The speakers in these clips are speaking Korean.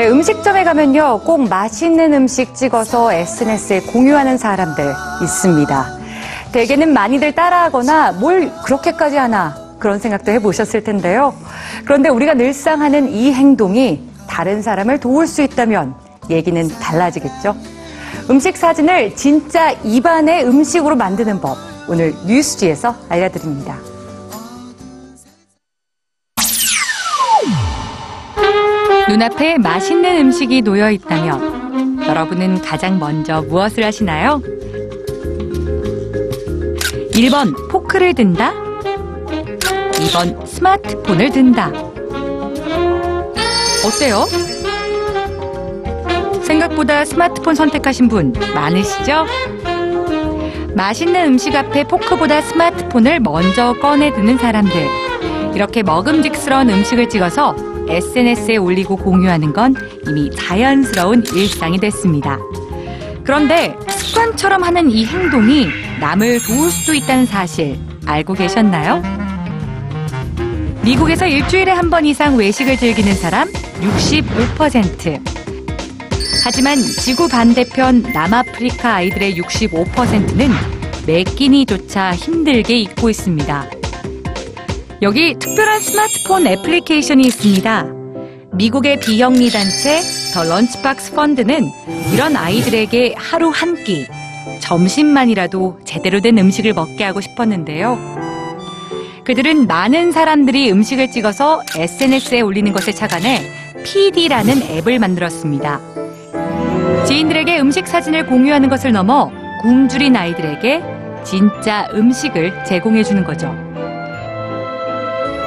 네, 음식점에 가면요, 꼭 맛있는 음식 찍어서 SNS에 공유하는 사람들 있습니다. 대개는 많이들 따라하거나 뭘 그렇게까지 하나 그런 생각도 해보셨을 텐데요. 그런데 우리가 늘상 하는 이 행동이 다른 사람을 도울 수 있다면 얘기는 달라지겠죠. 음식 사진을 진짜 입안의 음식으로 만드는 법. 오늘 뉴스지에서 알려드립니다. 눈앞에 맛있는 음식이 놓여 있다면 여러분은 가장 먼저 무엇을 하시나요? 1번 포크를 든다. 2번 스마트폰을 든다. 어때요? 생각보다 스마트폰 선택하신 분 많으시죠? 맛있는 음식 앞에 포크보다 스마트폰을 먼저 꺼내 드는 사람들. 이렇게 먹음직스러운 음식을 찍어서 SNS에 올리고 공유하는 건 이미 자연스러운 일상이 됐습니다. 그런데 습관처럼 하는 이 행동이 남을 도울 수도 있다는 사실 알고 계셨나요? 미국에서 일주일에 한 번 이상 외식을 즐기는 사람 65%. 하지만 지구 반대편 남아프리카 아이들의 65%는 매 끼니조차 힘들게 잊고 있습니다. 여기 특별한 스마트폰 애플리케이션이 있습니다. 미국의 비영리 단체 더 런치박스 펀드는 이런 아이들에게 하루 한 끼, 점심만이라도 제대로 된 음식을 먹게 하고 싶었는데요. 그들은 많은 사람들이 음식을 찍어서 SNS에 올리는 것을 착안해 PD라는 앱을 만들었습니다. 지인들에게 음식 사진을 공유하는 것을 넘어 굶주린 아이들에게 진짜 음식을 제공해 주는 거죠.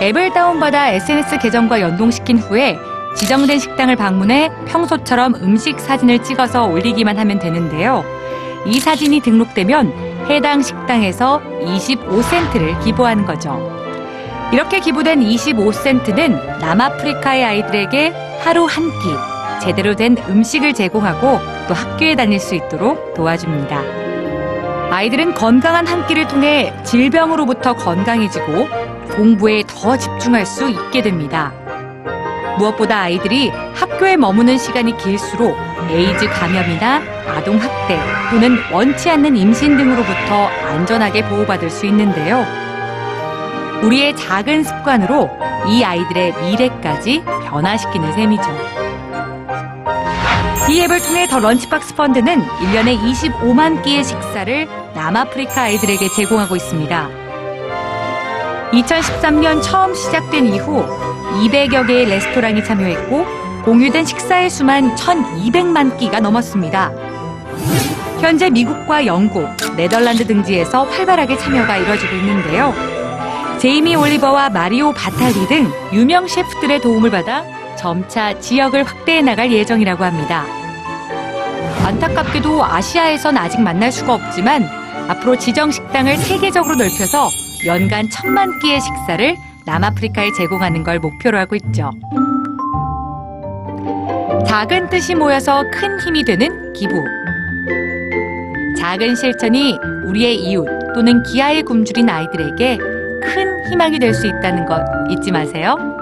앱을 다운받아 SNS 계정과 연동시킨 후에 지정된 식당을 방문해 평소처럼 음식 사진을 찍어서 올리기만 하면 되는데요. 이 사진이 등록되면 해당 식당에서 25센트를 기부하는 거죠. 이렇게 기부된 25센트는 남아프리카의 아이들에게 하루 한 끼 제대로 된 음식을 제공하고 또 학교에 다닐 수 있도록 도와줍니다. 아이들은 건강한 한 끼를 통해 질병으로부터 건강해지고 공부에 더 집중할 수 있게 됩니다. 무엇보다 아이들이 학교에 머무는 시간이 길수록 에이즈 감염이나 아동 학대 또는 원치 않는 임신 등으로부터 안전하게 보호받을 수 있는데요. 우리의 작은 습관으로 이 아이들의 미래까지 변화시키는 셈이죠. 이 앱을 통해 더 런치박스 펀드는 1년에 25만 끼의 식사를 남아프리카 아이들에게 제공하고 있습니다. 2013년 처음 시작된 이후 200여 개의 레스토랑이 참여했고 공유된 식사의 수만 1,200만 끼가 넘었습니다. 현재 미국과 영국, 네덜란드 등지에서 활발하게 참여가 이뤄지고 있는데요. 제이미 올리버와 마리오 바탈리 등 유명 셰프들의 도움을 받아 점차 지역을 확대해 나갈 예정이라고 합니다. 안타깝게도 아시아에선 아직 만날 수가 없지만 앞으로 지정 식당을 세계적으로 넓혀서 연간 천만 끼의 식사를 남아프리카에 제공하는 걸 목표로 하고 있죠. 작은 뜻이 모여서 큰 힘이 되는 기부. 작은 실천이 우리의 이웃 또는 기아에 굶주린 아이들에게 큰 희망이 될 수 있다는 것 잊지 마세요.